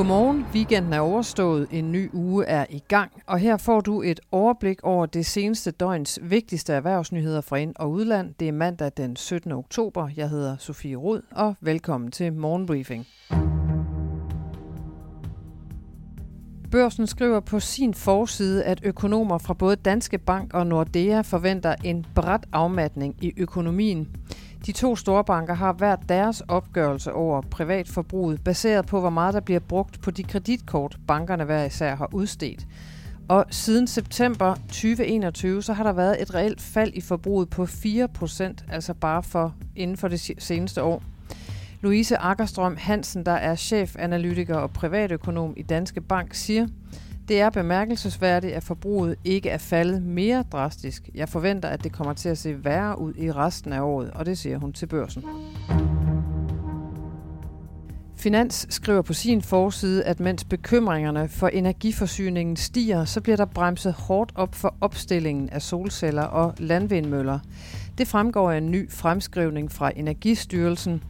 Godmorgen. Weekenden er overstået, en ny uge er i gang, og her får du et overblik over det seneste døgns vigtigste erhvervsnyheder fra ind- og udland. Det er mandag den 17. oktober. Jeg hedder Sofie Rud, og velkommen til Morgenbriefing. Børsen skriver på sin forside, at økonomer fra både Danske Bank og Nordea forventer en bræt afmatning i økonomien. De to store banker har hver deres opgørelse over privatforbruget, baseret på, hvor meget der bliver brugt på de kreditkort, bankerne hver især har udstedt. Og siden september 2021, så har der været et reelt fald i forbruget på 4%, altså bare for inden for det seneste år. Louise Akkerstrøm Hansen, der er chefanalytiker og privatøkonom i Danske Bank, siger, det er bemærkelsesværdigt, at forbruget ikke er faldet mere drastisk. Jeg forventer, at det kommer til at se værre ud i resten af året, og det siger hun til børsen. Finans skriver på sin forside, at mens bekymringerne for energiforsyningen stiger, så bliver der bremset hårdt op for opstillingen af solceller og landvindmøller. Det fremgår af en ny fremskrivning fra Energistyrelsen.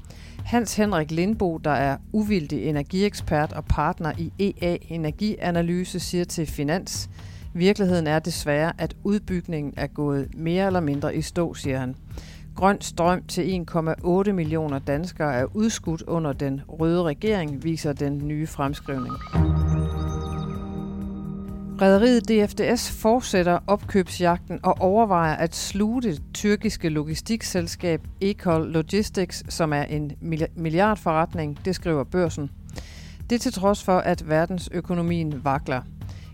Hans Henrik Lindbo, der er uvildig energiekspert og partner i EA Energianalyse, siger til Finans, Virkeligheden er desværre, at udbygningen er gået mere eller mindre i stå, siger han. Grøn strøm til 1,8 millioner danskere er udskudt under den røde regering, viser den nye fremskrivning. Rederiet DFDS fortsætter opkøbsjagten og overvejer at sluge det tyrkiske logistikselskab Ecol Logistics, som er en milliardforretning, det skriver børsen. Det til trods for, at verdensøkonomien vakler.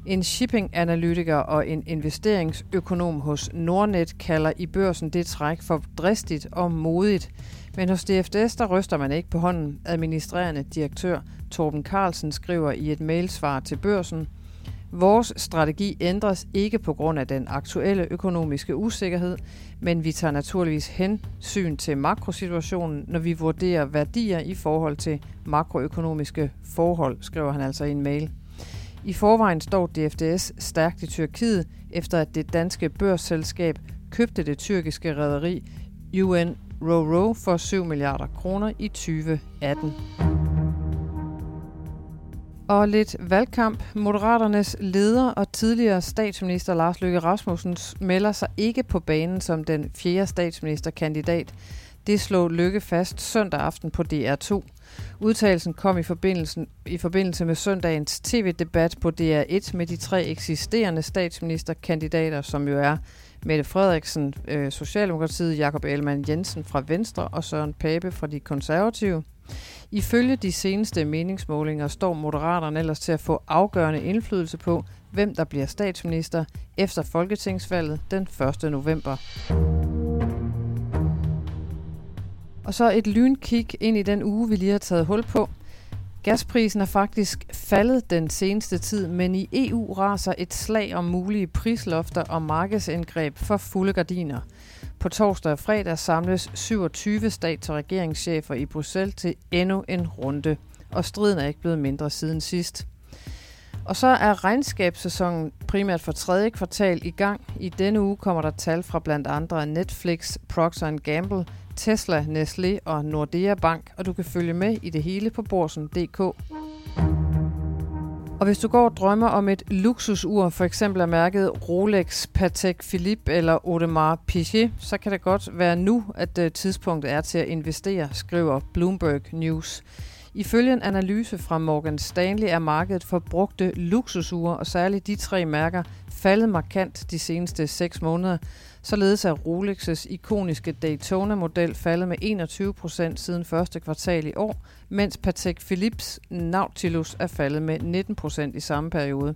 En shipping-analytiker og en investeringsøkonom hos Nordnet kalder i børsen det træk for dristigt og modigt. Men hos DFDS der ryster man ikke på hånden. Administrerende direktør Torben Carlsen skriver i et mailsvar til børsen – Vores strategi ændres ikke på grund af den aktuelle økonomiske usikkerhed, men vi tager naturligvis hensyn til makrosituationen, når vi vurderer værdier i forhold til makroøkonomiske forhold, skriver han altså i en mail. I forvejen står DFDS stærkt i Tyrkiet, efter at det danske børsselskab købte det tyrkiske rederi UN RoRo for 7 milliarder kroner i 2018. Og lidt valgkamp. Moderaternes leder og tidligere statsminister Lars Løkke Rasmussen melder sig ikke på banen som den fjerde statsministerkandidat. Det slog Løkke fast søndag aften på DR2. Udtalelsen kom i forbindelse, i forbindelse med søndagens tv-debat på DR1 med de tre eksisterende statsministerkandidater, som jo er Mette Frederiksen, øh, Socialdemokratiet, Jakob Ellemann Jensen fra Venstre og Søren Pape fra de konservative. Ifølge de seneste meningsmålinger står Moderaterne ellers til at få afgørende indflydelse på, hvem der bliver statsminister efter folketingsvalget den 1. november. Og så et lynkig ind i den uge, vi lige har taget hul på. Gasprisen er faktisk faldet den seneste tid, men i EU raser et slag om mulige prislofter og markedsindgreb for fulde gardiner – på torsdag og fredag samles 27 stats- og regeringschefer i Bruxelles til endnu en runde, og striden er ikke blevet mindre siden sidst. Og så er regnskabssæsonen primært for tredje kvartal i gang. I denne uge kommer der tal fra blandt andre Netflix, Procter Gamble, Tesla, Nestlé og Nordea Bank, og du kan følge med i det hele på borsen.dk. Og hvis du går og drømmer om et luksusur, for eksempel af mærket Rolex, Patek Philippe eller Audemars Piguet, så kan det godt være nu, at øh, tidspunktet er til at investere, skriver Bloomberg News. Ifølge en analyse fra Morgan Stanley er markedet for brugte luksusure, og særligt de tre mærker, faldet markant de seneste 6 måneder. Således er Rolex's ikoniske Daytona-model faldet med 21 procent siden første kvartal i år, mens Patek Philips Nautilus er faldet med 19 procent i samme periode.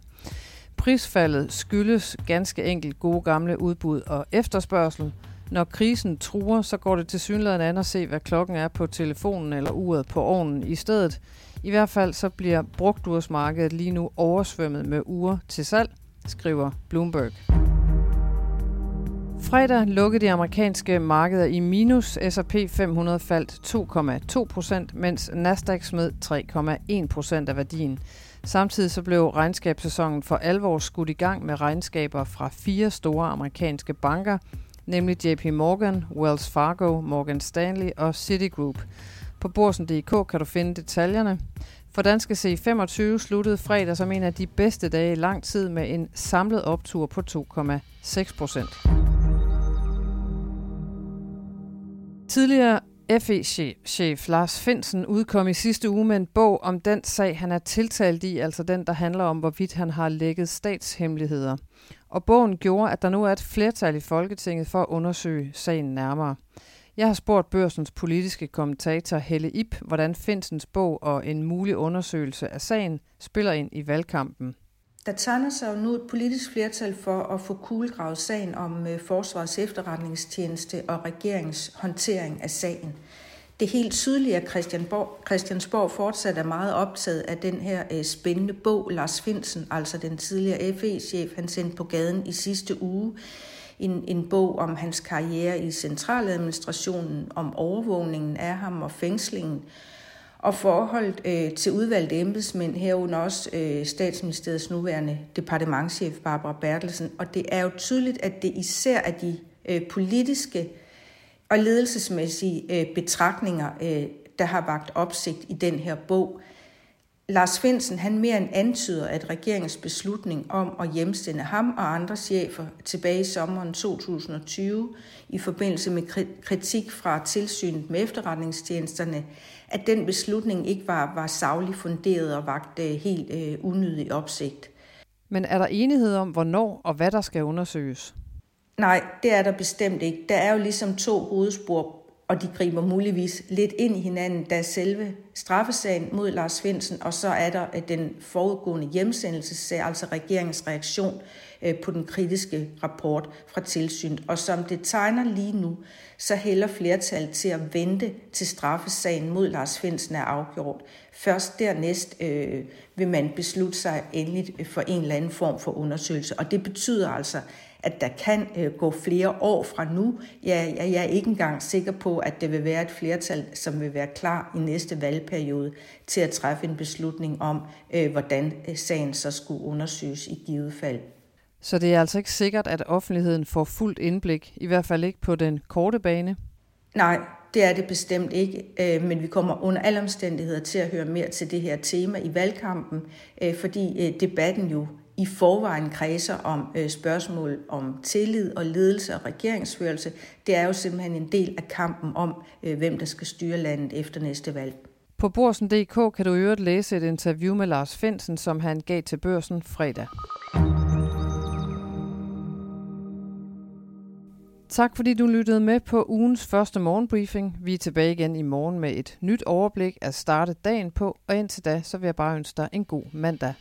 Prisfaldet skyldes ganske enkelt gode gamle udbud og efterspørgsel. Når krisen truer, så går det til synligheden an at se, hvad klokken er på telefonen eller uret på ovnen i stedet. I hvert fald så bliver brugtursmarkedet lige nu oversvømmet med uger til salg, skriver Bloomberg. Fredag lukkede de amerikanske markeder i minus. S&P 500 faldt 2,2 procent, mens Nasdaq smed 3,1 procent af værdien. Samtidig så blev regnskabssæsonen for alvor skudt i gang med regnskaber fra fire store amerikanske banker, nemlig JP Morgan, Wells Fargo, Morgan Stanley og Citigroup. På borsen.dk kan du finde detaljerne. For danske C25 sluttede fredag som en af de bedste dage i lang tid med en samlet optur på 2,6 procent. Tidligere FE-chef Lars Finsen udkom i sidste uge med en bog om den sag, han er tiltalt i, altså den, der handler om, hvorvidt han har lækket statshemmeligheder. Og bogen gjorde, at der nu er et flertal i Folketinget for at undersøge sagen nærmere. Jeg har spurgt børsens politiske kommentator Helle Ip, hvordan Finsens bog og en mulig undersøgelse af sagen spiller ind i valgkampen. Der tegner sig jo nu et politisk flertal for at få kuglegravet sagen om øh, Forsvarets efterretningstjeneste og regeringens håndtering af sagen. Det er helt tydeligt, at Christiansborg, Christiansborg fortsat er meget optaget af den her øh, spændende bog, Lars Finsen, altså den tidligere FE-chef, han sendte på gaden i sidste uge. En, en bog om hans karriere i centraladministrationen, om overvågningen af ham og fængslingen og forholdet øh, til udvalgte embedsmænd, herunder også øh, statsministeriets nuværende departementchef Barbara Bertelsen. Og det er jo tydeligt, at det især er de øh, politiske og ledelsesmæssige øh, betragtninger, øh, der har vagt opsigt i den her bog. Lars Finsen han mere end antyder, at regeringens beslutning om at hjemstænde ham og andre chefer tilbage i sommeren 2020 i forbindelse med kritik fra tilsynet med efterretningstjenesterne, at den beslutning ikke var, var savligt funderet og vagt helt øh, unødig opsigt. Men er der enighed om, hvornår og hvad der skal undersøges? Nej, det er der bestemt ikke. Der er jo ligesom to hovedspor og de griber muligvis lidt ind i hinanden, da selve straffesagen mod Lars Svendsen, og så er der øh, den forudgående hjemsendelsessag, altså regeringens reaktion øh, på den kritiske rapport fra tilsynet. Og som det tegner lige nu, så hælder flertallet til at vente til straffesagen mod Lars Svendsen er afgjort. Først dernæst øh, vil man beslutte sig endeligt øh, for en eller anden form for undersøgelse. Og det betyder altså, at der kan øh, gå flere år fra nu. Jeg, jeg, jeg er ikke engang sikker på, at det vil være et flertal, som vil være klar i næste valgperiode til at træffe en beslutning om, øh, hvordan øh, sagen så skulle undersøges i givet fald. Så det er altså ikke sikkert, at offentligheden får fuldt indblik, i hvert fald ikke på den korte bane? Nej, det er det bestemt ikke, men vi kommer under alle omstændigheder til at høre mere til det her tema i valgkampen, fordi debatten jo i forvejen kredser om øh, spørgsmål om tillid og ledelse og regeringsførelse. Det er jo simpelthen en del af kampen om, øh, hvem der skal styre landet efter næste valg. På Borsen.dk kan du øvrigt læse et interview med Lars Finsen, som han gav til børsen fredag. Tak fordi du lyttede med på ugens første morgenbriefing. Vi er tilbage igen i morgen med et nyt overblik at starte dagen på, og indtil da så vil jeg bare ønske dig en god mandag.